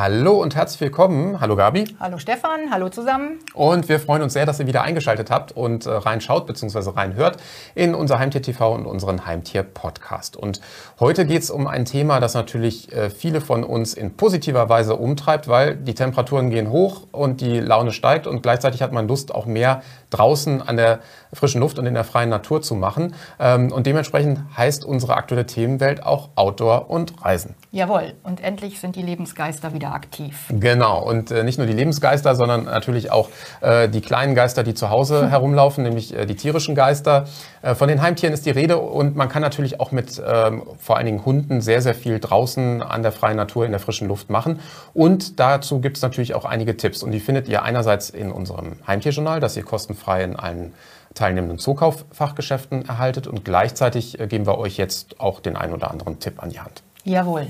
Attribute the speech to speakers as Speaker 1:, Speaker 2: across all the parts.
Speaker 1: Hallo und herzlich willkommen. Hallo Gabi.
Speaker 2: Hallo Stefan, hallo zusammen.
Speaker 1: Und wir freuen uns sehr, dass ihr wieder eingeschaltet habt und äh, reinschaut bzw. reinhört in unser Heimtier TV und unseren Heimtier Podcast. Und heute geht es um ein Thema, das natürlich äh, viele von uns in positiver Weise umtreibt, weil die Temperaturen gehen hoch und die Laune steigt und gleichzeitig hat man Lust, auch mehr draußen an der frischen Luft und in der freien Natur zu machen. Ähm, und dementsprechend heißt unsere aktuelle Themenwelt auch Outdoor und Reisen.
Speaker 2: Jawohl, und endlich sind die Lebensgeister wieder aktiv.
Speaker 1: Genau, und äh, nicht nur die Lebensgeister, sondern natürlich auch äh, die kleinen Geister, die zu Hause herumlaufen, nämlich äh, die tierischen Geister. Von den Heimtieren ist die Rede und man kann natürlich auch mit ähm, vor allen Dingen Hunden sehr, sehr viel draußen an der freien Natur, in der frischen Luft machen. Und dazu gibt es natürlich auch einige Tipps und die findet ihr einerseits in unserem Heimtierjournal, das ihr kostenfrei in allen teilnehmenden Zukauffachgeschäften erhaltet und gleichzeitig äh, geben wir euch jetzt auch den einen oder anderen Tipp an die Hand.
Speaker 2: Jawohl.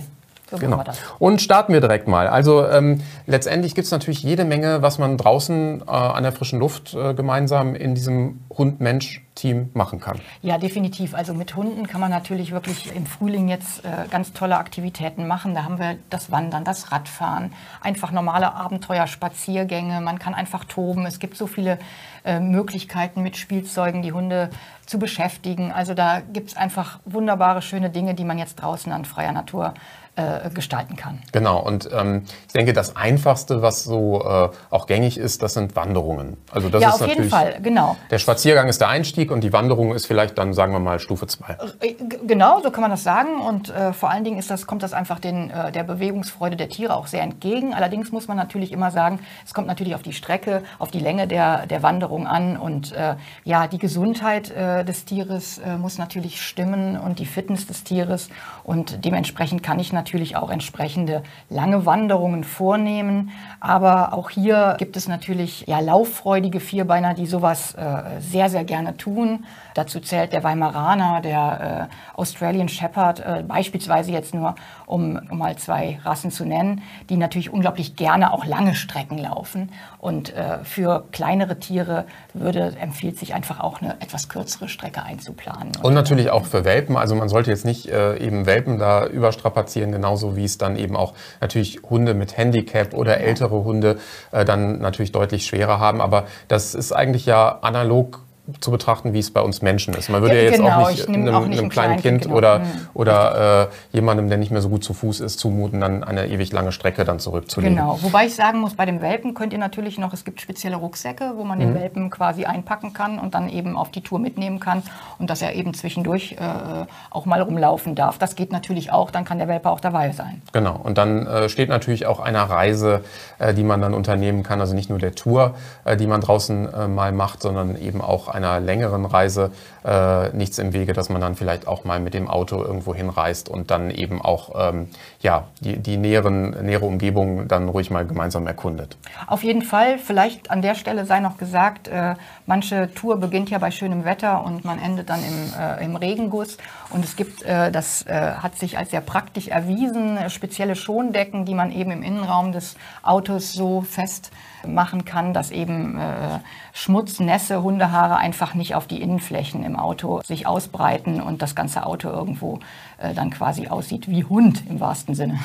Speaker 1: So genau. Und starten wir direkt mal. Also ähm, letztendlich gibt es natürlich jede Menge, was man draußen äh, an der frischen Luft äh, gemeinsam in diesem Hund-Mensch-Team machen kann.
Speaker 2: Ja, definitiv. Also mit Hunden kann man natürlich wirklich im Frühling jetzt äh, ganz tolle Aktivitäten machen. Da haben wir das Wandern, das Radfahren, einfach normale Abenteuerspaziergänge. Man kann einfach toben. Es gibt so viele äh, Möglichkeiten mit Spielzeugen, die Hunde zu beschäftigen. Also da gibt es einfach wunderbare, schöne Dinge, die man jetzt draußen an freier Natur äh, gestalten kann.
Speaker 1: Genau, und ähm, ich denke, das Einfachste, was so äh, auch gängig ist, das sind Wanderungen.
Speaker 2: Also das ja, ist auf jeden Fall, genau.
Speaker 1: Der Spaziergang ist der Einstieg und die Wanderung ist vielleicht dann, sagen wir mal, Stufe 2.
Speaker 2: Äh, genau, so kann man das sagen. Und äh, vor allen Dingen ist das, kommt das einfach den, äh, der Bewegungsfreude der Tiere auch sehr entgegen. Allerdings muss man natürlich immer sagen, es kommt natürlich auf die Strecke, auf die Länge der, der Wanderung an. Und äh, ja, die Gesundheit des Tieres muss natürlich stimmen und die Fitness des Tieres. Und dementsprechend kann ich natürlich natürlich auch entsprechende lange Wanderungen vornehmen. Aber auch hier gibt es natürlich ja, lauffreudige Vierbeiner, die sowas äh, sehr, sehr gerne tun. Dazu zählt der Weimaraner, der äh, Australian Shepherd, äh, beispielsweise jetzt nur, um, um, mal zwei Rassen zu nennen, die natürlich unglaublich gerne auch lange Strecken laufen. Und äh, für kleinere Tiere würde, empfiehlt sich einfach auch eine etwas kürzere Strecke einzuplanen.
Speaker 1: Und, Und natürlich auch für Welpen. Also man sollte jetzt nicht äh, eben Welpen da überstrapazieren, genauso wie es dann eben auch natürlich Hunde mit Handicap oder ältere Hunde äh, dann natürlich deutlich schwerer haben. Aber das ist eigentlich ja analog zu betrachten, wie es bei uns Menschen ist. Man würde ja, ja jetzt genau, auch nicht einem, auch nicht einem kleinen Kind genau. oder, mhm. oder äh, jemandem, der nicht mehr so gut zu Fuß ist, zumuten, dann eine ewig lange Strecke dann zurückzulegen.
Speaker 2: Genau, wobei ich sagen muss, bei dem Welpen könnt ihr natürlich noch, es gibt spezielle Rucksäcke, wo man mhm. den Welpen quasi einpacken kann und dann eben auf die Tour mitnehmen kann und dass er eben zwischendurch äh, auch mal rumlaufen darf. Das geht natürlich auch, dann kann der Welpe auch dabei sein.
Speaker 1: Genau, und dann äh, steht natürlich auch einer Reise, äh, die man dann unternehmen kann, also nicht nur der Tour, äh, die man draußen äh, mal macht, sondern eben auch einer längeren Reise äh, nichts im Wege, dass man dann vielleicht auch mal mit dem Auto irgendwo hinreist und dann eben auch ähm, ja, die, die näheren, nähere Umgebung dann ruhig mal gemeinsam erkundet.
Speaker 2: Auf jeden Fall. Vielleicht an der Stelle sei noch gesagt, äh, manche Tour beginnt ja bei schönem Wetter und man endet dann im, äh, im Regenguss. Und es gibt, äh, das äh, hat sich als sehr praktisch erwiesen, spezielle Schondecken, die man eben im Innenraum des Autos so fest machen kann, dass eben äh, Schmutz, Nässe, Hundehaare einfach nicht auf die Innenflächen im Auto sich ausbreiten und das ganze Auto irgendwo äh, dann quasi aussieht wie Hund im wahrsten Sinne.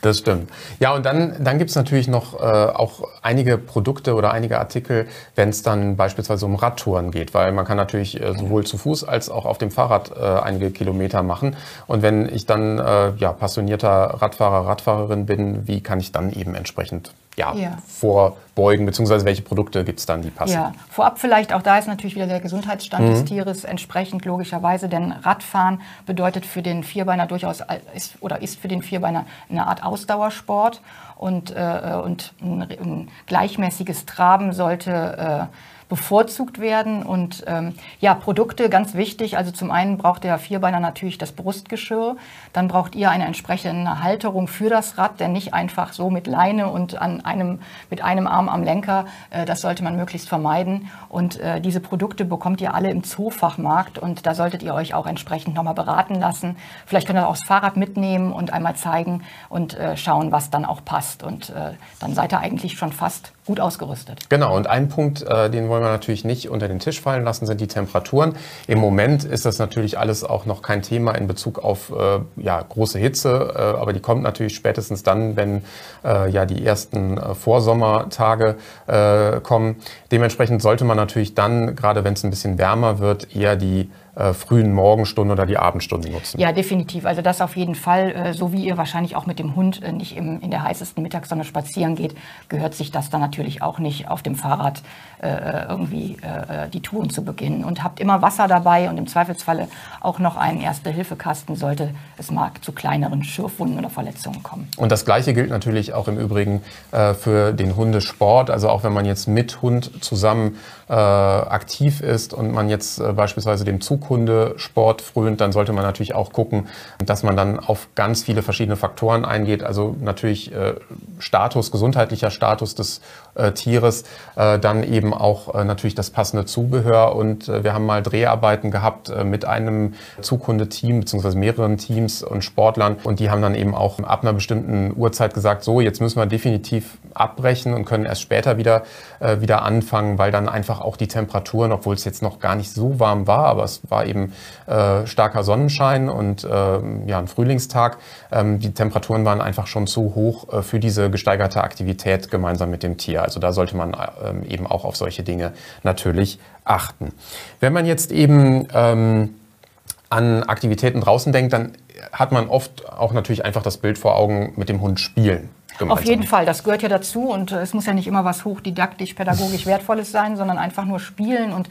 Speaker 1: Das stimmt. Ja, und dann, dann gibt es natürlich noch äh, auch einige Produkte oder einige Artikel, wenn es dann beispielsweise um Radtouren geht, weil man kann natürlich äh, sowohl zu Fuß als auch auf dem Fahrrad äh, einige Kilometer machen. Und wenn ich dann äh, ja, passionierter Radfahrer, Radfahrerin bin, wie kann ich dann eben entsprechend ja, ja. vorbeugen, beziehungsweise welche Produkte gibt es dann, die passen? Ja,
Speaker 2: vorab vielleicht, auch da ist natürlich wieder der Gesundheitsstand mhm. des Tieres entsprechend logischerweise, denn Radfahren bedeutet für den Vierbeiner durchaus, ist, oder ist für den Vierbeiner eine Art Ausdauersport und, äh, und ein, ein, gleichmäßiges Traben sollte äh, bevorzugt werden. Und ähm, ja, Produkte, ganz wichtig. Also zum einen braucht der Vierbeiner natürlich das Brustgeschirr. Dann braucht ihr eine entsprechende Halterung für das Rad, denn nicht einfach so mit Leine und an einem, mit einem Arm am Lenker. Äh, das sollte man möglichst vermeiden. Und äh, diese Produkte bekommt ihr alle im Zoofachmarkt und da solltet ihr euch auch entsprechend nochmal beraten lassen. Vielleicht könnt ihr auch das Fahrrad mitnehmen und einmal zeigen und äh, schauen, was dann auch passt. Und äh, dann seid ihr eigentlich schon fast gut ausgerüstet.
Speaker 1: Genau, und ein Punkt, äh, den wollen wir natürlich nicht unter den Tisch fallen lassen, sind die Temperaturen. Im Moment ist das natürlich alles auch noch kein Thema in Bezug auf äh, ja, große Hitze, äh, aber die kommt natürlich spätestens dann, wenn äh, ja die ersten äh, Vorsommertage äh, kommen. Dementsprechend sollte man natürlich dann, gerade wenn es ein bisschen wärmer wird, eher die äh, frühen Morgenstunden oder die Abendstunden nutzen.
Speaker 2: Ja, definitiv. Also das auf jeden Fall. Äh, so wie ihr wahrscheinlich auch mit dem Hund äh, nicht im, in der heißesten Mittagssonne spazieren geht, gehört sich das dann natürlich auch nicht auf dem Fahrrad äh, irgendwie äh, die Touren zu beginnen. Und habt immer Wasser dabei und im Zweifelsfalle auch noch einen Erste-Hilfe-Kasten, sollte es mal zu kleineren Schürfwunden oder Verletzungen kommen.
Speaker 1: Und das Gleiche gilt natürlich auch im Übrigen äh, für den Hundesport. Also auch wenn man jetzt mit Hund zusammen aktiv ist und man jetzt beispielsweise dem Zug Sport frönt, dann sollte man natürlich auch gucken, dass man dann auf ganz viele verschiedene Faktoren eingeht. Also natürlich äh, Status, gesundheitlicher Status des äh, Tieres, äh, dann eben auch äh, natürlich das passende Zubehör. Und äh, wir haben mal Dreharbeiten gehabt äh, mit einem Zukundeteam beziehungsweise mehreren Teams und Sportlern. Und die haben dann eben auch ab einer bestimmten Uhrzeit gesagt, so, jetzt müssen wir definitiv abbrechen und können erst später wieder, wieder anfangen, weil dann einfach auch die Temperaturen, obwohl es jetzt noch gar nicht so warm war, aber es war war eben äh, starker Sonnenschein und äh, ja, ein Frühlingstag. Ähm, die Temperaturen waren einfach schon zu hoch äh, für diese gesteigerte Aktivität gemeinsam mit dem Tier. Also da sollte man ähm, eben auch auf solche Dinge natürlich achten. Wenn man jetzt eben ähm, an Aktivitäten draußen denkt, dann hat man oft auch natürlich einfach das Bild vor Augen mit dem Hund spielen.
Speaker 2: Gemeinsam. Auf jeden Fall, das gehört ja dazu und äh, es muss ja nicht immer was hochdidaktisch, pädagogisch Wertvolles sein, sondern einfach nur spielen und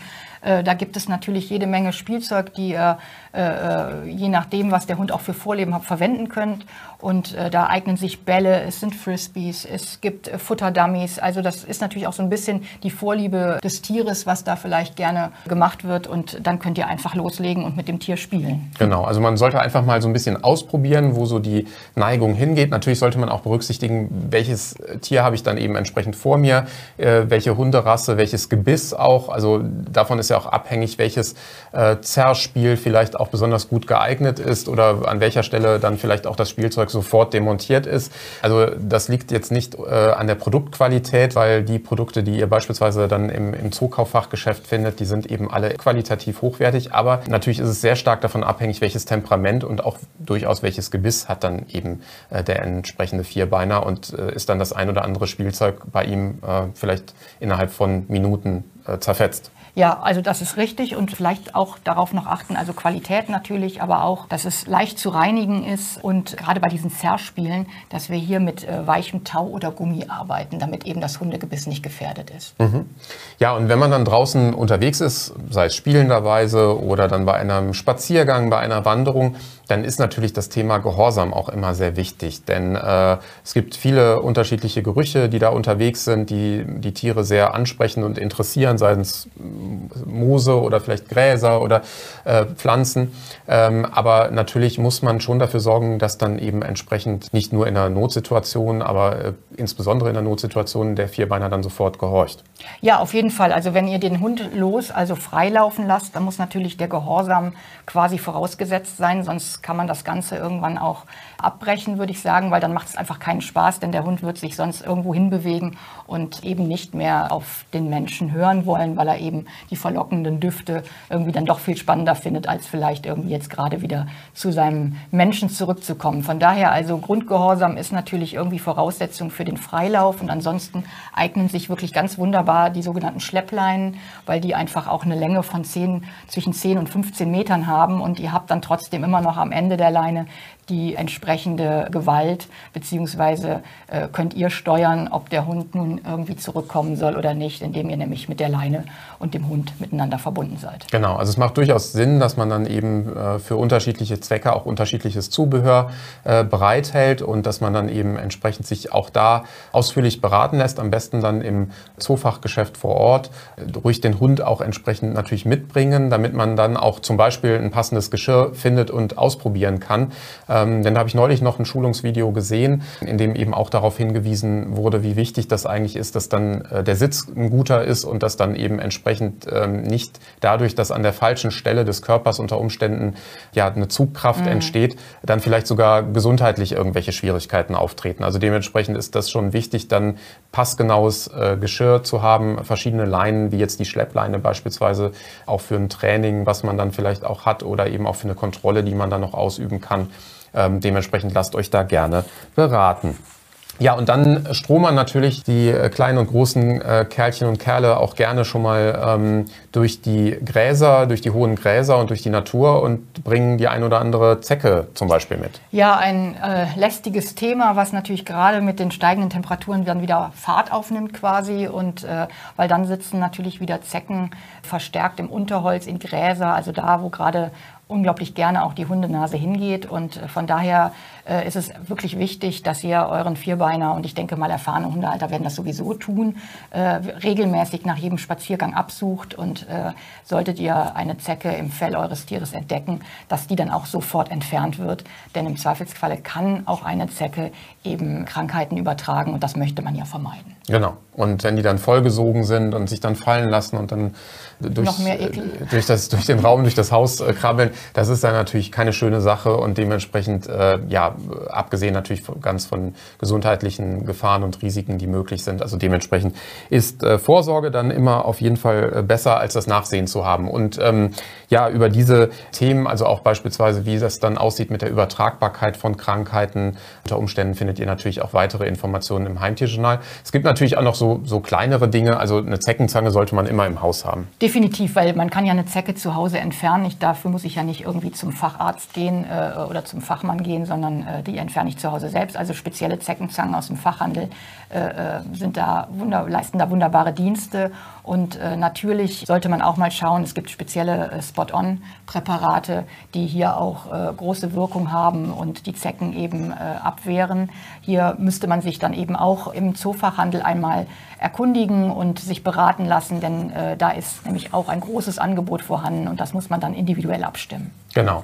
Speaker 2: äh, da gibt es natürlich jede Menge Spielzeug, die ihr äh, äh, je nachdem, was der Hund auch für Vorleben hat, verwenden könnt. Und äh, da eignen sich Bälle, es sind Frisbees, es gibt äh, Futterdummies. Also das ist natürlich auch so ein bisschen die Vorliebe des Tieres, was da vielleicht gerne gemacht wird. Und dann könnt ihr einfach loslegen und mit dem Tier spielen.
Speaker 1: Genau, also man sollte einfach mal so ein bisschen ausprobieren, wo so die Neigung hingeht. Natürlich sollte man auch berücksichtigen, welches Tier habe ich dann eben entsprechend vor mir, äh, welche Hunderasse, welches Gebiss auch. Also davon ist ja auch abhängig, welches äh, Zerrspiel vielleicht auch besonders gut geeignet ist oder an welcher Stelle dann vielleicht auch das Spielzeug sofort demontiert ist. Also das liegt jetzt nicht äh, an der Produktqualität, weil die Produkte, die ihr beispielsweise dann im, im Zookauffachgeschäft findet, die sind eben alle qualitativ hochwertig. Aber natürlich ist es sehr stark davon abhängig, welches Temperament und auch durchaus welches Gebiss hat dann eben äh, der entsprechende Vierbeiner und äh, ist dann das ein oder andere Spielzeug bei ihm äh, vielleicht innerhalb von Minuten äh, zerfetzt.
Speaker 2: Ja, also das ist richtig und vielleicht auch darauf noch achten, also Qualität natürlich, aber auch, dass es leicht zu reinigen ist und gerade bei diesen Zerrspielen, dass wir hier mit äh, weichem Tau oder Gummi arbeiten, damit eben das Hundegebiss nicht gefährdet ist. Mhm.
Speaker 1: Ja, und wenn man dann draußen unterwegs ist, sei es spielenderweise oder dann bei einem Spaziergang, bei einer Wanderung, dann ist natürlich das Thema Gehorsam auch immer sehr wichtig. Denn äh, es gibt viele unterschiedliche Gerüche, die da unterwegs sind, die die Tiere sehr ansprechen und interessieren, seien es Moose oder vielleicht Gräser oder äh, Pflanzen. Ähm, aber natürlich muss man schon dafür sorgen, dass dann eben entsprechend nicht nur in einer Notsituation, aber äh, insbesondere in der Notsituation der Vierbeiner dann sofort gehorcht.
Speaker 2: Ja, auf jeden Fall. Also wenn ihr den Hund los, also freilaufen lasst, dann muss natürlich der Gehorsam quasi vorausgesetzt sein, sonst kann man das Ganze irgendwann auch abbrechen, würde ich sagen, weil dann macht es einfach keinen Spaß, denn der Hund wird sich sonst irgendwo hinbewegen und eben nicht mehr auf den Menschen hören wollen, weil er eben die verlockenden Düfte irgendwie dann doch viel spannender findet, als vielleicht irgendwie jetzt gerade wieder zu seinem Menschen zurückzukommen. Von daher also Grundgehorsam ist natürlich irgendwie Voraussetzung für den Freilauf und ansonsten eignen sich wirklich ganz wunderbar die sogenannten Schleppleinen, weil die einfach auch eine Länge von 10, zwischen 10 und 15 Metern haben und ihr habt dann trotzdem immer noch am Ende der Leine die entsprechende Gewalt, beziehungsweise äh, könnt ihr steuern, ob der Hund nun irgendwie zurückkommen soll oder nicht, indem ihr nämlich mit der Leine und dem Hund miteinander verbunden seid.
Speaker 1: Genau, also es macht durchaus Sinn, dass man dann eben äh, für unterschiedliche Zwecke auch unterschiedliches Zubehör äh, bereithält und dass man dann eben entsprechend sich auch da ausführlich beraten lässt, am besten dann im Zoofachgeschäft vor Ort, ruhig den Hund auch entsprechend natürlich mitbringen, damit man dann auch zum Beispiel ein passendes Geschirr findet und ausprobieren kann. Ähm, denn da habe ich neulich noch ein Schulungsvideo gesehen, in dem eben auch darauf hingewiesen wurde, wie wichtig das eigentlich ist, dass dann äh, der Sitz ein guter ist und dass dann eben entsprechend ähm, nicht dadurch, dass an der falschen Stelle des Körpers unter Umständen ja eine Zugkraft mhm. entsteht, dann vielleicht sogar gesundheitlich irgendwelche Schwierigkeiten auftreten. Also dementsprechend ist das schon wichtig, dann passgenaues äh, Geschirr zu haben, verschiedene Leinen, wie jetzt die Schleppleine beispielsweise, auch für ein Training, was man dann vielleicht auch hat oder eben auch für eine Kontrolle, die man dann noch ausüben kann. Ähm, dementsprechend lasst euch da gerne beraten. Ja, und dann stromern natürlich die äh, kleinen und großen äh, Kerlchen und Kerle auch gerne schon mal ähm, durch die Gräser, durch die hohen Gräser und durch die Natur und bringen die ein oder andere Zecke zum Beispiel mit.
Speaker 2: Ja, ein äh, lästiges Thema, was natürlich gerade mit den steigenden Temperaturen dann wieder Fahrt aufnimmt quasi. Und äh, weil dann sitzen natürlich wieder Zecken verstärkt im Unterholz, in Gräser, also da, wo gerade unglaublich gerne auch die Hundenase hingeht. Und äh, von daher äh, ist es wirklich wichtig, dass ihr euren Vierbeiner, und ich denke mal erfahrene Hundehalter werden das sowieso tun, äh, regelmäßig nach jedem Spaziergang absucht. Und äh, solltet ihr eine Zecke im Fell eures Tieres entdecken, dass die dann auch sofort entfernt wird. Denn im Zweifelsfalle kann auch eine Zecke eben Krankheiten übertragen und das möchte man ja vermeiden.
Speaker 1: Genau. Und wenn die dann vollgesogen sind und sich dann fallen lassen und dann durch, durch, das, durch den Raum, durch das Haus äh, krabbeln, das ist dann natürlich keine schöne Sache und dementsprechend, äh, ja, abgesehen natürlich ganz von gesundheitlichen Gefahren und Risiken, die möglich sind. Also dementsprechend ist äh, Vorsorge dann immer auf jeden Fall äh, besser, als das Nachsehen zu haben. Und ähm, ja, über diese Themen, also auch beispielsweise, wie das dann aussieht mit der Übertragbarkeit von Krankheiten, unter Umständen findet ihr natürlich auch weitere Informationen im Heimtierjournal. Es gibt natürlich auch noch so, so kleinere Dinge, also eine Zeckenzange sollte man immer im Haus haben.
Speaker 2: Definitiv, weil man kann ja eine Zecke zu Hause entfernen. Ich, dafür muss ich ja nicht irgendwie zum Facharzt gehen äh, oder zum Fachmann gehen, sondern die entferne ich zu Hause selbst. Also spezielle Zeckenzangen aus dem Fachhandel äh, äh sind da wunder, leisten da wunderbare Dienste. Und äh, natürlich sollte man auch mal schauen, es gibt spezielle äh, Spot-on-Präparate, die hier auch große Wirkung haben und die Zecken eben abwehren. Hier müsste man sich dann eben auch im Zoofachhandel einmal erkundigen und sich beraten lassen, denn äh, da ist nämlich auch ein großes Angebot vorhanden und das muss man dann individuell abstimmen.
Speaker 1: Genau.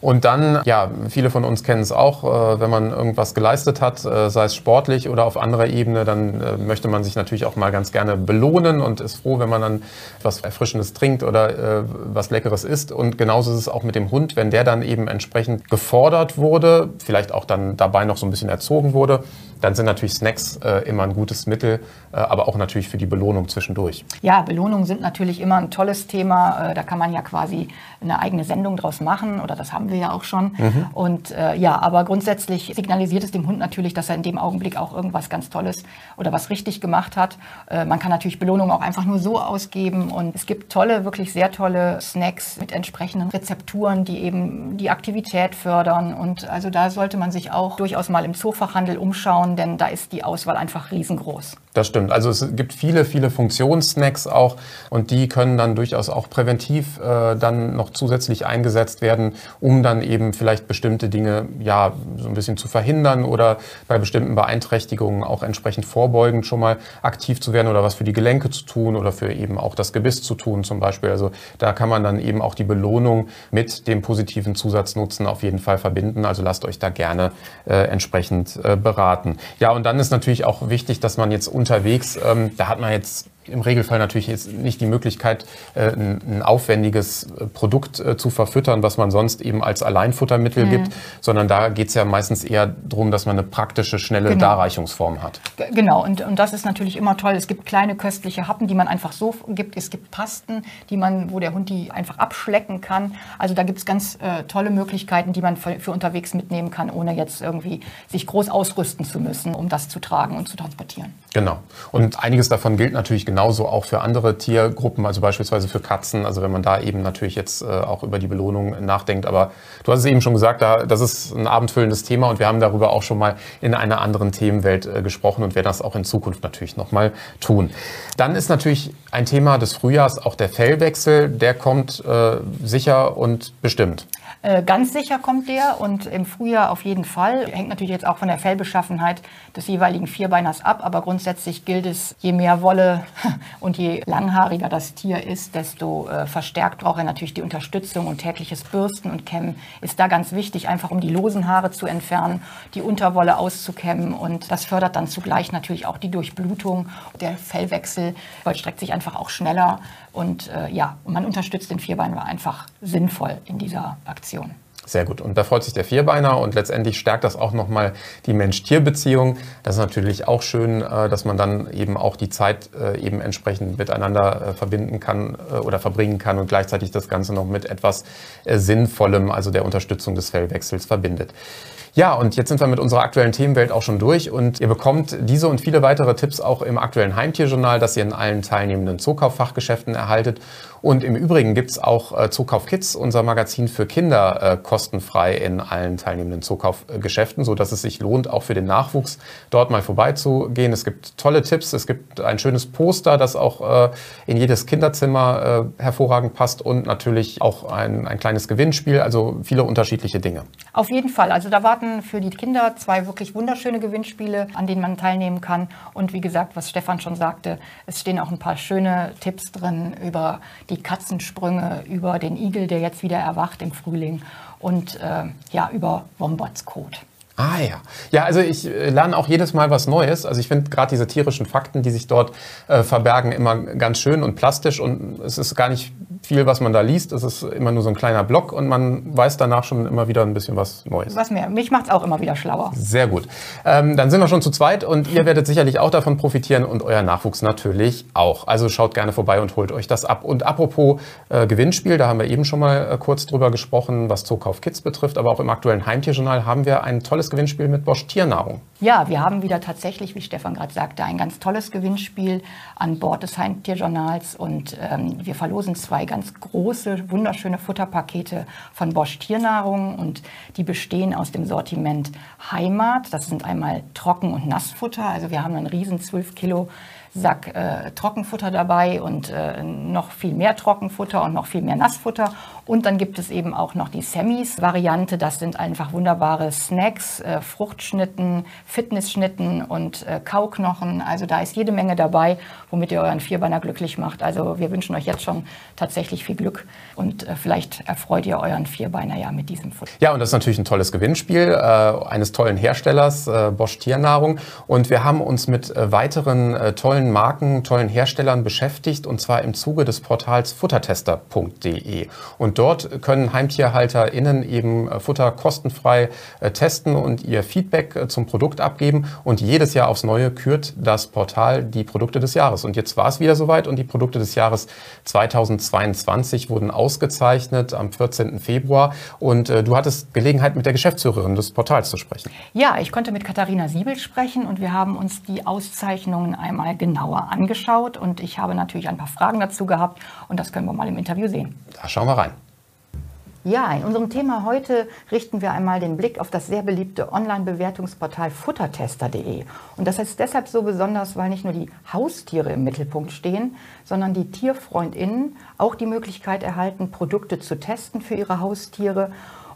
Speaker 1: Und dann, ja, viele von uns kennen es auch, äh, wenn man irgendwas geleistet hat, äh, sei es sportlich oder auf anderer Ebene, dann äh, möchte man sich natürlich auch mal ganz gerne belohnen und ist froh, wenn man dann was Erfrischendes trinkt oder was Leckeres isst. Und genauso ist es auch mit dem Hund, wenn der dann eben entsprechend gefordert wurde, vielleicht auch dann dabei noch so ein bisschen erzogen wurde, dann sind natürlich Snacks immer ein gutes Mittel, aber auch natürlich für die Belohnung zwischendurch.
Speaker 2: Ja, Belohnungen sind natürlich immer ein tolles Thema. Da kann man ja quasi eine eigene Sendung draus machen oder das haben wir ja auch schon. Mhm. Und äh, ja, aber grundsätzlich signalisiert es dem Hund natürlich, dass er in dem Augenblick auch irgendwas ganz Tolles oder was richtig gemacht hat. Äh, man kann natürlich Belohnungen auch einfach nur so ausgeben und es gibt tolle, wirklich sehr tolle Snacks mit entsprechenden Rezepturen, die eben die Aktivität fördern. Und also da sollte man sich auch durchaus mal im Zoofachhandel umschauen denn da ist die Auswahl einfach riesengroß.
Speaker 1: Das stimmt. Also es gibt viele, viele Funktionssnacks auch und die können dann durchaus auch präventiv äh, dann noch zusätzlich eingesetzt werden, dann eben vielleicht bestimmte Dinge ja so ein bisschen zu verhindern oder bei bestimmten Beeinträchtigungen auch entsprechend vorbeugend schon mal aktiv zu werden oder was für die Gelenke zu tun oder für eben auch das Gebiss zu tun zum Beispiel. Also da kann man dann eben auch die Belohnung mit dem positiven Zusatznutzen auf jeden Fall verbinden. Also lasst euch da gerne äh, entsprechend äh, beraten. Ja, und dann ist natürlich auch wichtig, dass man jetzt unterwegs. Ähm, da hat man jetzt im Regelfall natürlich jetzt nicht die Möglichkeit, äh, ein, ein, aufwendiges äh, Produkt äh, zu verfüttern, was man sonst eben als Alleinfuttermittel mhm. gibt, sondern da geht es ja meistens eher darum, dass man eine praktische, schnelle genau. Darreichungsform hat.
Speaker 2: Genau, und, und das ist natürlich immer toll. Es gibt kleine köstliche Happen, die man einfach so gibt. Es gibt Pasten, die man, wo der Hund die einfach abschlecken kann. Also da gibt es ganz äh, tolle Möglichkeiten, die man für, für unterwegs mitnehmen kann, ohne jetzt irgendwie sich groß ausrüsten zu müssen, um das zu tragen und zu transportieren.
Speaker 1: Genau. Und einiges davon gilt natürlich genauso auch für andere Tiergruppen, also beispielsweise für Katzen. Also wenn man da eben natürlich jetzt äh, auch über die Belohnung nachdenkt. Aber du hast es eben schon gesagt, da, das ist ein abendfüllendes Thema und wir haben darüber auch schon mal in einer anderen Themenwelt äh, gesprochen und werden das auch in Zukunft natürlich nochmal tun. Dann ist natürlich ein Thema des Frühjahrs auch der Fellwechsel. Der kommt äh, sicher und bestimmt.
Speaker 2: Äh, ganz sicher kommt der und im Frühjahr auf jeden Fall. Hängt natürlich jetzt auch von der Fellbeschaffenheit des jeweiligen Vierbeiners ab, aber grundsätzlich gilt es, je mehr Wolle und je langhaariger das Tier ist, desto äh, verstärkt braucht er natürlich die Unterstützung und tägliches Bürsten und Kämmen ist da ganz wichtig, einfach um die losen Haare zu entfernen, die Unterwolle auszukämmen und das fördert dann zugleich natürlich auch die Durchblutung. Der Fellwechsel vollstreckt sich einfach auch schneller und äh, ja, man unterstützt den Vierbeiner einfach sinnvoll in dieser Aktion.
Speaker 1: Sehr gut. Und da freut sich der Vierbeiner und letztendlich stärkt das auch nochmal die Mensch-Tier-Beziehung. Das ist natürlich auch schön, äh, dass man dann eben auch die Zeit äh, eben entsprechend miteinander äh, verbinden kann oder verbringen kann und gleichzeitig das Ganze noch mit etwas Sinnvollem, also der Unterstützung des Fellwechsels verbindet. Ja, und jetzt sind wir mit unserer aktuellen Themenwelt auch schon durch und ihr bekommt diese und viele weitere Tipps auch im aktuellen Heimtierjournal, das ihr in allen teilnehmenden Zookauffachgeschäften erhaltet. Und im Übrigen gibt's auch äh, Zookauf Kids, unser Magazin für Kinder, äh, kostenfrei in allen teilnehmenden Zookaufgeschäften, es sich lohnt, auch für den Nachwuchs dort mal vorbeizugehen. Es gibt tolle Tipps, es gibt ein schönes Poster, das auch äh, in jedes Kinderzimmer äh, hervorragend passt und natürlich auch ein, ein kleines Gewinnspiel, also viele unterschiedliche Dinge.
Speaker 2: Auf jeden Fall. Also da warten für die Kinder zwei wirklich wunderschöne Gewinnspiele, an denen man teilnehmen kann. Und wie gesagt, was Stefan schon sagte, es stehen auch ein paar schöne Tipps drin über die Katzensprünge, über den Igel, der jetzt wieder erwacht im Frühling und äh, ja, über Wombats Kot.
Speaker 1: Ah ja. Ja, also ich äh, lerne auch jedes Mal was Neues. Also ich finde gerade diese tierischen Fakten, die sich dort äh, verbergen, immer ganz schön und plastisch. Und es ist gar nicht viel, was man da liest. Es ist immer nur so ein kleiner Block und man weiß danach schon immer wieder ein bisschen was Neues.
Speaker 2: Was mehr. Mich macht es auch immer wieder schlauer.
Speaker 1: Sehr gut. Ähm, dann sind wir schon zu zweit und ihr werdet sicherlich auch davon profitieren und euer Nachwuchs natürlich auch. Also schaut gerne vorbei und holt euch das ab. Und apropos äh, Gewinnspiel, da haben wir eben schon mal äh, kurz drüber gesprochen, was Zookauf Kids betrifft. Aber auch im aktuellen Heimtierjournal haben wir ein tolles Gewinnspiel mit Bosch Tiernahrung.
Speaker 2: Ja, wir haben wieder tatsächlich, wie Stefan gerade sagte, ein ganz tolles Gewinnspiel an Bord des Heimtierjournals und ähm, wir verlosen zwei ganz große, wunderschöne Futterpakete von Bosch Tiernahrung und die bestehen aus dem Sortiment Heimat. Das sind einmal Trocken- und Nassfutter. Also wir haben einen riesen 12 Kilo Sack äh, Trockenfutter dabei und äh, noch viel mehr Trockenfutter und noch viel mehr Nassfutter. Und dann gibt es eben auch noch die Semis-Variante. Das sind einfach wunderbare Snacks, äh, Fruchtschnitten, Fitnessschnitten und äh, Kauknochen. Also da ist jede Menge dabei, womit ihr euren Vierbeiner glücklich macht. Also wir wünschen euch jetzt schon tatsächlich viel Glück und äh, vielleicht erfreut ihr euren Vierbeiner ja mit diesem Futter.
Speaker 1: Ja, und das ist natürlich ein tolles Gewinnspiel äh, eines tollen Herstellers, Bosch Tiernahrung. Und wir haben uns mit weiteren tollen tollen Marken, tollen Herstellern beschäftigt und zwar im Zuge des Portals futtertester.de. Und dort können HeimtierhalterInnen eben äh, Futter kostenfrei äh, testen und ihr Feedback äh, zum Produkt abgeben. Und jedes Jahr aufs Neue kürt das Portal die Produkte des Jahres. Und jetzt war es wieder soweit und die Produkte des Jahres 2022 wurden ausgezeichnet am 14. Februar. Und du hattest Gelegenheit, mit der Geschäftsführerin des Portals zu sprechen.
Speaker 2: Ja, ich konnte mit Katharina Siebel sprechen und wir haben uns die Auszeichnungen einmal genauer angeschaut und ich habe natürlich ein paar Fragen dazu gehabt und das können wir mal im Interview sehen.
Speaker 1: Da schauen wir rein.
Speaker 2: Ja, in unserem Thema heute richten wir einmal den Blick auf das sehr beliebte Online-Bewertungsportal futtertester.de. Und das ist deshalb so besonders, weil nicht nur die Haustiere im Mittelpunkt stehen, sondern die TierfreundInnen auch die Möglichkeit erhalten, Produkte zu testen für ihre Haustiere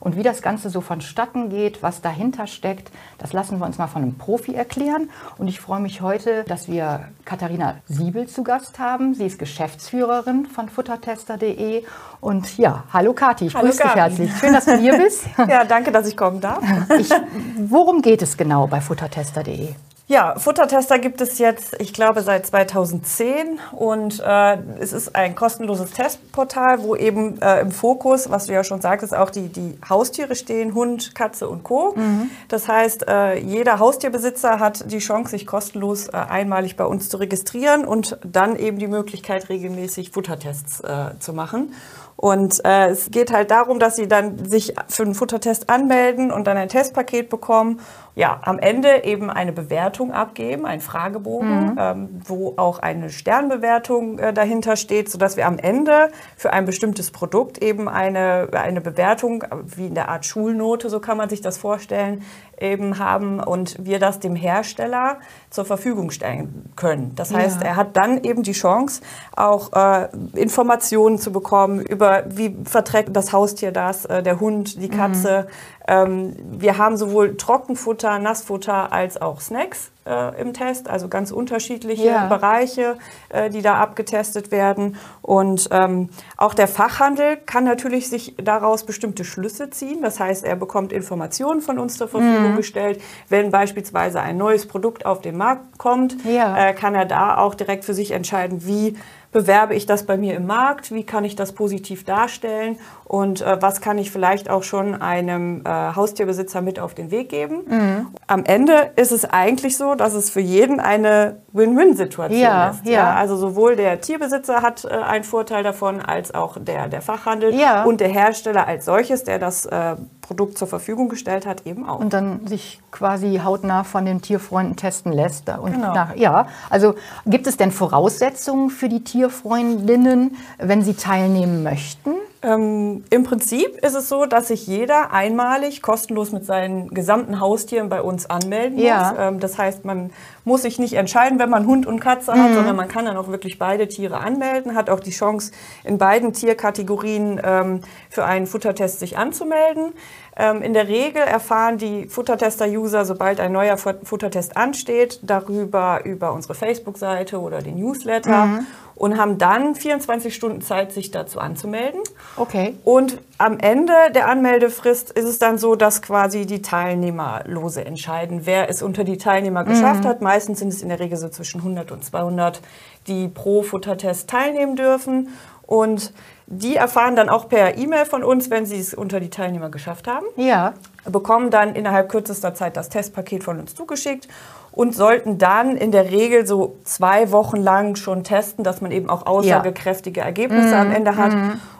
Speaker 2: und wie das Ganze so vonstatten geht, was dahinter steckt, das lassen wir uns mal von einem Profi erklären. Und ich freue mich heute, dass wir Katharina Siebel zu Gast haben. Sie ist Geschäftsführerin von futtertester.de. Und ja, hallo Kathi, ich grüße dich herzlich. Schön, dass du hier bist.
Speaker 3: ja, danke, dass ich kommen darf. Ich,
Speaker 2: worum geht es genau bei futtertester.de?
Speaker 3: Ja, Futtertester gibt es jetzt, ich glaube, seit 2010 und äh, es ist ein kostenloses Testportal, wo eben äh, im Fokus, was du ja schon sagtest, auch die, die Haustiere stehen, Hund, Katze und Co. Mhm. Das heißt, äh, jeder Haustierbesitzer hat die Chance, sich kostenlos äh, einmalig bei uns zu registrieren und dann eben die Möglichkeit, regelmäßig Futtertests äh, zu machen. Und äh, es geht halt darum, dass sie dann sich für einen Futtertest anmelden und dann ein Testpaket bekommen. Ja, am Ende eben eine Bewertung abgeben, ein Fragebogen, mhm. ähm, wo auch eine Sternbewertung äh, dahinter steht, sodass wir am Ende für ein bestimmtes Produkt eben eine, eine Bewertung, wie in der Art Schulnote, so kann man sich das vorstellen, eben haben und wir das dem Hersteller zur Verfügung stellen können. Das heißt, ja. er hat dann eben die Chance, auch äh, Informationen zu bekommen über wie verträgt das Haustier das, äh, der Hund, die Katze. Ähm, wir haben sowohl Trockenfutter, Nassfutter als auch Snacks äh, im Test, also ganz unterschiedliche
Speaker 2: Ja.
Speaker 3: Bereiche, äh, die da abgetestet werden. Und ähm, auch der Fachhandel kann natürlich sich daraus bestimmte Schlüsse ziehen. Das heißt, er bekommt Informationen von uns zur Verfügung
Speaker 2: Mhm.
Speaker 3: gestellt. Wenn beispielsweise ein neues Produkt auf den Markt kommt,
Speaker 2: Ja.
Speaker 3: äh, kann er da auch direkt für sich entscheiden, wie bewerbe ich das bei mir im Markt, wie kann ich das positiv darstellen und äh, was kann ich vielleicht auch schon einem äh, Haustierbesitzer mit auf den Weg geben.
Speaker 2: Mhm.
Speaker 3: Am Ende ist es eigentlich so, dass es für jeden eine Win-Win-Situation
Speaker 2: Ja,
Speaker 3: ist.
Speaker 2: ja.
Speaker 3: Also sowohl der Tierbesitzer hat äh, einen Vorteil davon, als auch der, der Fachhandel
Speaker 2: Ja.
Speaker 3: und der Hersteller als solches, der das äh, Produkt zur Verfügung gestellt hat, eben auch.
Speaker 2: und dann sich quasi hautnah von den Tierfreunden testen lässt. Und
Speaker 3: Genau.
Speaker 2: nach, ja, also gibt es denn Voraussetzungen für die Tierfreundinnen, wenn sie teilnehmen möchten?
Speaker 3: Ähm, Im Prinzip ist es so, dass sich jeder einmalig kostenlos mit seinen gesamten Haustieren bei uns anmelden
Speaker 2: Ja.
Speaker 3: muss. Ähm, das heißt, man muss sich nicht entscheiden, wenn man Hund und Katze hat, sondern man kann dann auch wirklich beide Tiere anmelden, hat auch die Chance, in beiden Tierkategorien ähm, für einen Futtertest sich anzumelden. Ähm, in der Regel erfahren die Futtertester-User, sobald ein neuer Fut- Futtertest ansteht, darüber über unsere Facebook-Seite oder den Newsletter und haben dann 24 Stunden Zeit, sich dazu anzumelden.
Speaker 2: Okay.
Speaker 3: Und am Ende der Anmeldefrist ist es dann so, dass quasi die Teilnehmerlose entscheiden, wer es unter die Teilnehmer geschafft hat. Meistens sind es in der Regel so zwischen 100 und 200, die pro Futtertest teilnehmen dürfen. Und die erfahren dann auch per E-Mail von uns, wenn sie es unter die Teilnehmer geschafft haben
Speaker 2: Ja.
Speaker 3: Bekommen dann innerhalb kürzester Zeit das Testpaket von uns zugeschickt und sollten dann in der Regel so zwei Wochen lang schon testen, dass man eben auch aussagekräftige Ergebnisse am Ende hat.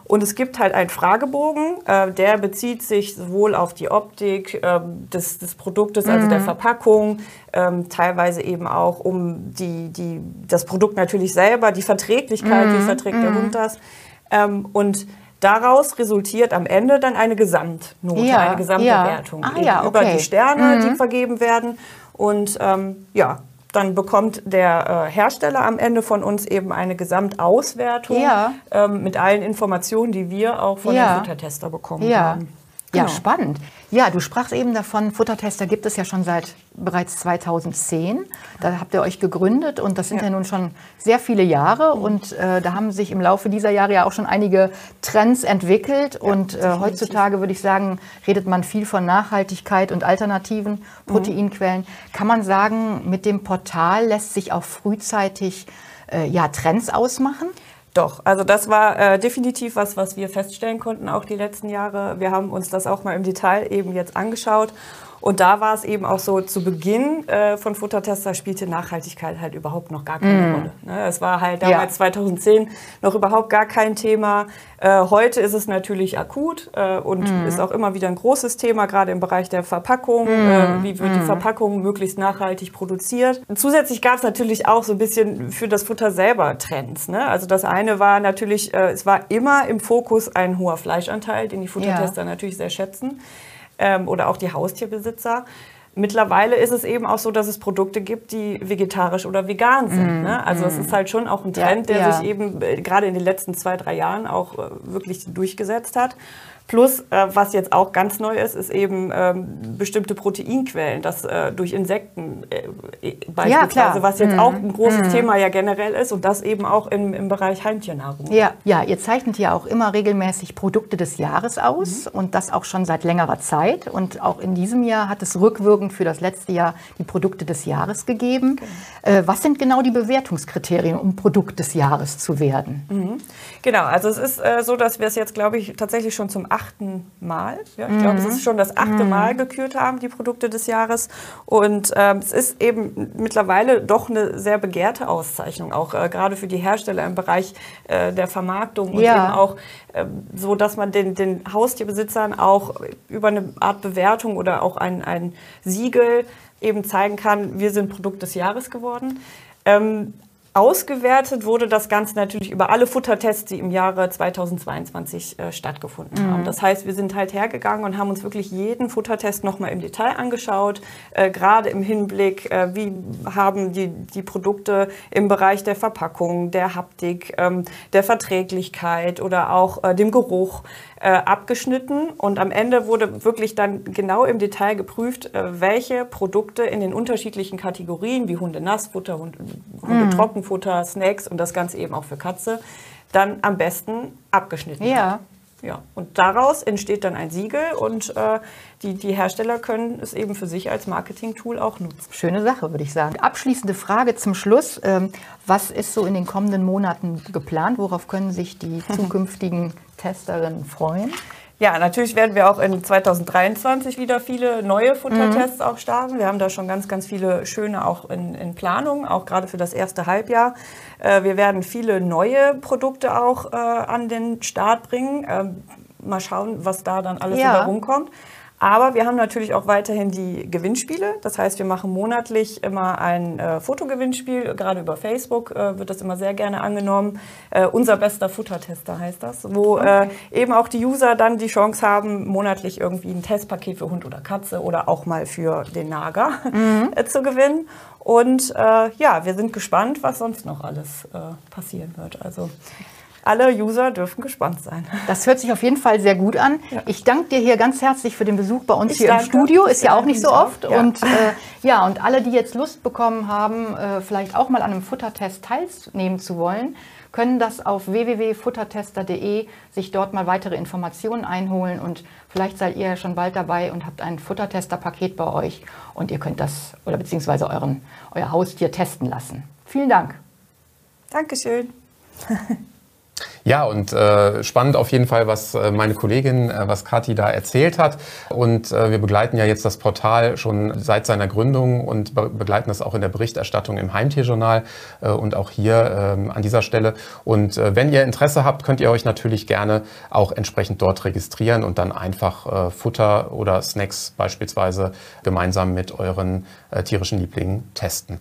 Speaker 3: Und es gibt halt einen Fragebogen, äh, der bezieht sich sowohl auf die Optik ähm, des, des Produktes, also der Verpackung, ähm, teilweise eben auch um die, die, das Produkt natürlich selber, die Verträglichkeit, wie verträgt der Hund das. Ähm, und daraus resultiert am Ende dann eine Gesamtnote,
Speaker 2: Ja,
Speaker 3: eine Gesamtbewertung
Speaker 2: ja. Ah, ja,
Speaker 3: über
Speaker 2: okay.
Speaker 3: die Sterne, die vergeben werden. Und ähm, ja, dann bekommt der äh, Hersteller am Ende von uns eben eine Gesamtauswertung
Speaker 2: Ja.
Speaker 3: ähm, mit allen Informationen, die wir auch von
Speaker 2: Ja.
Speaker 3: dem Futtertester bekommen
Speaker 2: Ja.
Speaker 3: haben.
Speaker 2: Ja,
Speaker 3: Genau.
Speaker 2: spannend. Ja, du sprachst eben davon, Futtertester gibt es ja schon seit bereits 2010. Da habt ihr euch gegründet und das sind ja,
Speaker 3: Ja.
Speaker 2: nun schon sehr viele Jahre und äh, da haben sich im Laufe dieser Jahre ja auch schon einige Trends entwickelt und äh, heutzutage würde ich sagen, redet man viel von Nachhaltigkeit und alternativen Proteinquellen. Kann man sagen, mit dem Portal lässt sich auch frühzeitig äh, ja, Trends ausmachen?
Speaker 3: Doch, also das war äh, definitiv was, was wir feststellen konnten, auch die letzten Jahre. Wir haben uns das auch mal im Detail eben jetzt angeschaut. Und da war es eben auch so, zu Beginn äh, von Futtertester spielte Nachhaltigkeit halt überhaupt noch gar keine Rolle. Ne? Es war halt
Speaker 2: Ja.
Speaker 3: damals 2010 noch überhaupt gar kein Thema. Äh, heute ist es natürlich akut äh, und ist auch immer wieder ein großes Thema, gerade im Bereich der Verpackung. Äh, wie wird die Verpackung möglichst nachhaltig produziert? Zusätzlich gab es natürlich auch so ein bisschen für das Futter selber Trends. Ne? Also das eine war natürlich, äh, es war immer im Fokus ein hoher Fleischanteil, den die Futtertester natürlich sehr schätzen ähm, oder auch die Haustierbesitzer. Mittlerweile ist es eben auch so, dass es Produkte gibt, die vegetarisch oder vegan sind. Ne? Also es ist halt schon auch ein
Speaker 2: Ja,
Speaker 3: Trend, der
Speaker 2: ja.
Speaker 3: sich eben äh, gerade in den letzten zwei, drei Jahren auch äh, wirklich durchgesetzt hat. Plus, äh, was jetzt auch ganz neu ist, ist eben ähm, bestimmte Proteinquellen, das äh, durch Insekten äh, äh, beispielsweise,
Speaker 2: klar.
Speaker 3: was jetzt auch ein großes Thema ja generell ist und das eben auch im, im Bereich Heimtiernahrung.
Speaker 2: Ja, ja, ihr zeichnet ja auch immer regelmäßig Produkte des Jahres aus
Speaker 3: Mhm.
Speaker 2: und das auch schon seit längerer Zeit. Und auch in diesem Jahr hat es rückwirkend für das letzte Jahr die Produkte des Jahres gegeben. Äh, was sind genau die Bewertungskriterien, um Produkt des Jahres zu werden?
Speaker 3: Genau, also es ist äh, so, dass wir es jetzt, glaube ich, tatsächlich schon zum achten Mal, ja, ich glaube, es ist schon das achte Mal gekürt haben, die Produkte des Jahres. Und ähm, es ist eben mittlerweile doch eine sehr begehrte Auszeichnung, auch äh, gerade für die Hersteller im Bereich äh, der Vermarktung und
Speaker 2: Ja.
Speaker 3: eben auch ähm, so, dass man den, den Haustierbesitzern auch über eine Art Bewertung oder auch ein, ein Siegel eben zeigen kann, wir sind Produkt des Jahres geworden. Ähm, Ausgewertet wurde das Ganze natürlich über alle Futtertests, die im Jahre 2022 äh, stattgefunden mhm. haben. Das heißt, wir sind halt hergegangen und haben uns wirklich jeden Futtertest nochmal im Detail angeschaut, äh, gerade im Hinblick, äh, wie haben die, die Produkte im Bereich der Verpackung, der Haptik, ähm, der Verträglichkeit oder auch äh, dem Geruch äh, abgeschnitten. Und am Ende wurde wirklich dann genau im Detail geprüft, äh, welche Produkte in den unterschiedlichen Kategorien wie Hunde Nassfutter, Hunde, Hunde mhm. Trockenfutter, Snacks und das Ganze eben auch für Katze, dann am besten abgeschnitten
Speaker 2: ja. Hat.
Speaker 3: Ja, und daraus entsteht dann ein Siegel und äh, die, die Hersteller können es eben für sich als Marketing-Tool auch nutzen.
Speaker 2: Schöne Sache, würde ich sagen. Abschließende Frage zum Schluss. Ähm, was ist so in den kommenden Monaten geplant? Worauf können sich die zukünftigen Testerinnen freuen?
Speaker 3: Ja, natürlich werden wir auch in 2023 wieder viele neue Futtertests mhm. auch starten. Wir haben da schon ganz, ganz viele schöne auch in, in Planung, auch gerade für das erste Halbjahr. Äh, wir werden viele neue Produkte auch äh, an den Start bringen. Ähm, mal schauen, was da dann alles ja. rumkommt. Aber wir haben natürlich auch weiterhin die Gewinnspiele. Das heißt, wir machen monatlich immer ein äh, Fotogewinnspiel. Gerade über Facebook äh, wird das immer sehr gerne angenommen. Äh, unser bester Futtertester heißt das, wo äh, okay. eben auch die User dann die Chance haben, monatlich irgendwie ein Testpaket für Hund oder Katze oder auch mal für den Nager mhm. zu gewinnen. Und äh, ja, wir sind gespannt, was sonst noch alles äh, passieren wird. Also alle User dürfen gespannt sein.
Speaker 2: Das hört sich auf jeden Fall sehr gut an. Ja. Ich danke dir hier ganz herzlich für den Besuch bei uns ich hier danke. im Studio. Ist ja auch nicht so oft. Ja. Und äh, ja, und alle, die jetzt Lust bekommen haben, äh, vielleicht auch mal an einem Futtertest teilnehmen zu wollen, können das auf www.futtertester.de sich dort mal weitere Informationen einholen und vielleicht seid ihr ja schon bald dabei und habt ein Futtertester-Paket bei euch und ihr könnt das oder beziehungsweise euren, euer Haustier testen lassen. Vielen Dank.
Speaker 3: Dankeschön.
Speaker 1: Ja, und äh, spannend auf jeden Fall, was äh, meine Kollegin, äh, was Kathi da erzählt hat. Und äh, wir begleiten ja jetzt das Portal schon seit seiner Gründung und be begleiten das auch in der Berichterstattung im Heimtierjournal äh, und auch hier äh, an dieser Stelle. Und äh, wenn ihr Interesse habt, könnt ihr euch natürlich gerne auch entsprechend dort registrieren und dann einfach äh, Futter oder Snacks beispielsweise gemeinsam mit euren äh, tierischen Lieblingen testen.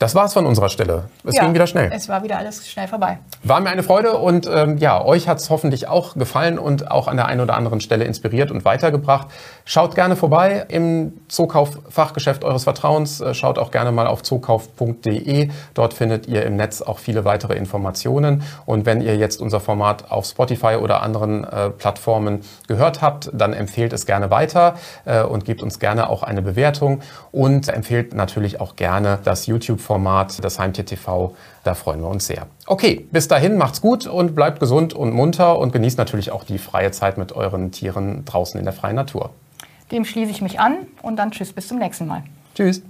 Speaker 1: Das war's von unserer Stelle. Es ja, ging wieder schnell.
Speaker 2: Es war wieder alles schnell vorbei.
Speaker 1: War mir eine Freude und ähm, ja, euch hat's hoffentlich auch gefallen und auch an der einen oder anderen Stelle inspiriert und weitergebracht. Schaut gerne vorbei im Zookauf-Fachgeschäft eures Vertrauens. Äh, schaut auch gerne mal auf zookauf.de. Dort findet ihr im Netz auch viele weitere Informationen. Und wenn ihr jetzt unser Format auf Spotify oder anderen äh, Plattformen gehört habt, dann empfehlt es gerne weiter äh, und gebt uns gerne auch eine Bewertung und empfehlt natürlich auch gerne das YouTube Format, das Heimtier TV. Da freuen wir uns sehr. Okay, bis dahin macht's gut und bleibt gesund und munter und genießt natürlich auch die freie Zeit mit euren Tieren draußen in der freien Natur.
Speaker 2: Dem schließe ich mich an und dann tschüss bis zum nächsten Mal.
Speaker 1: Tschüss.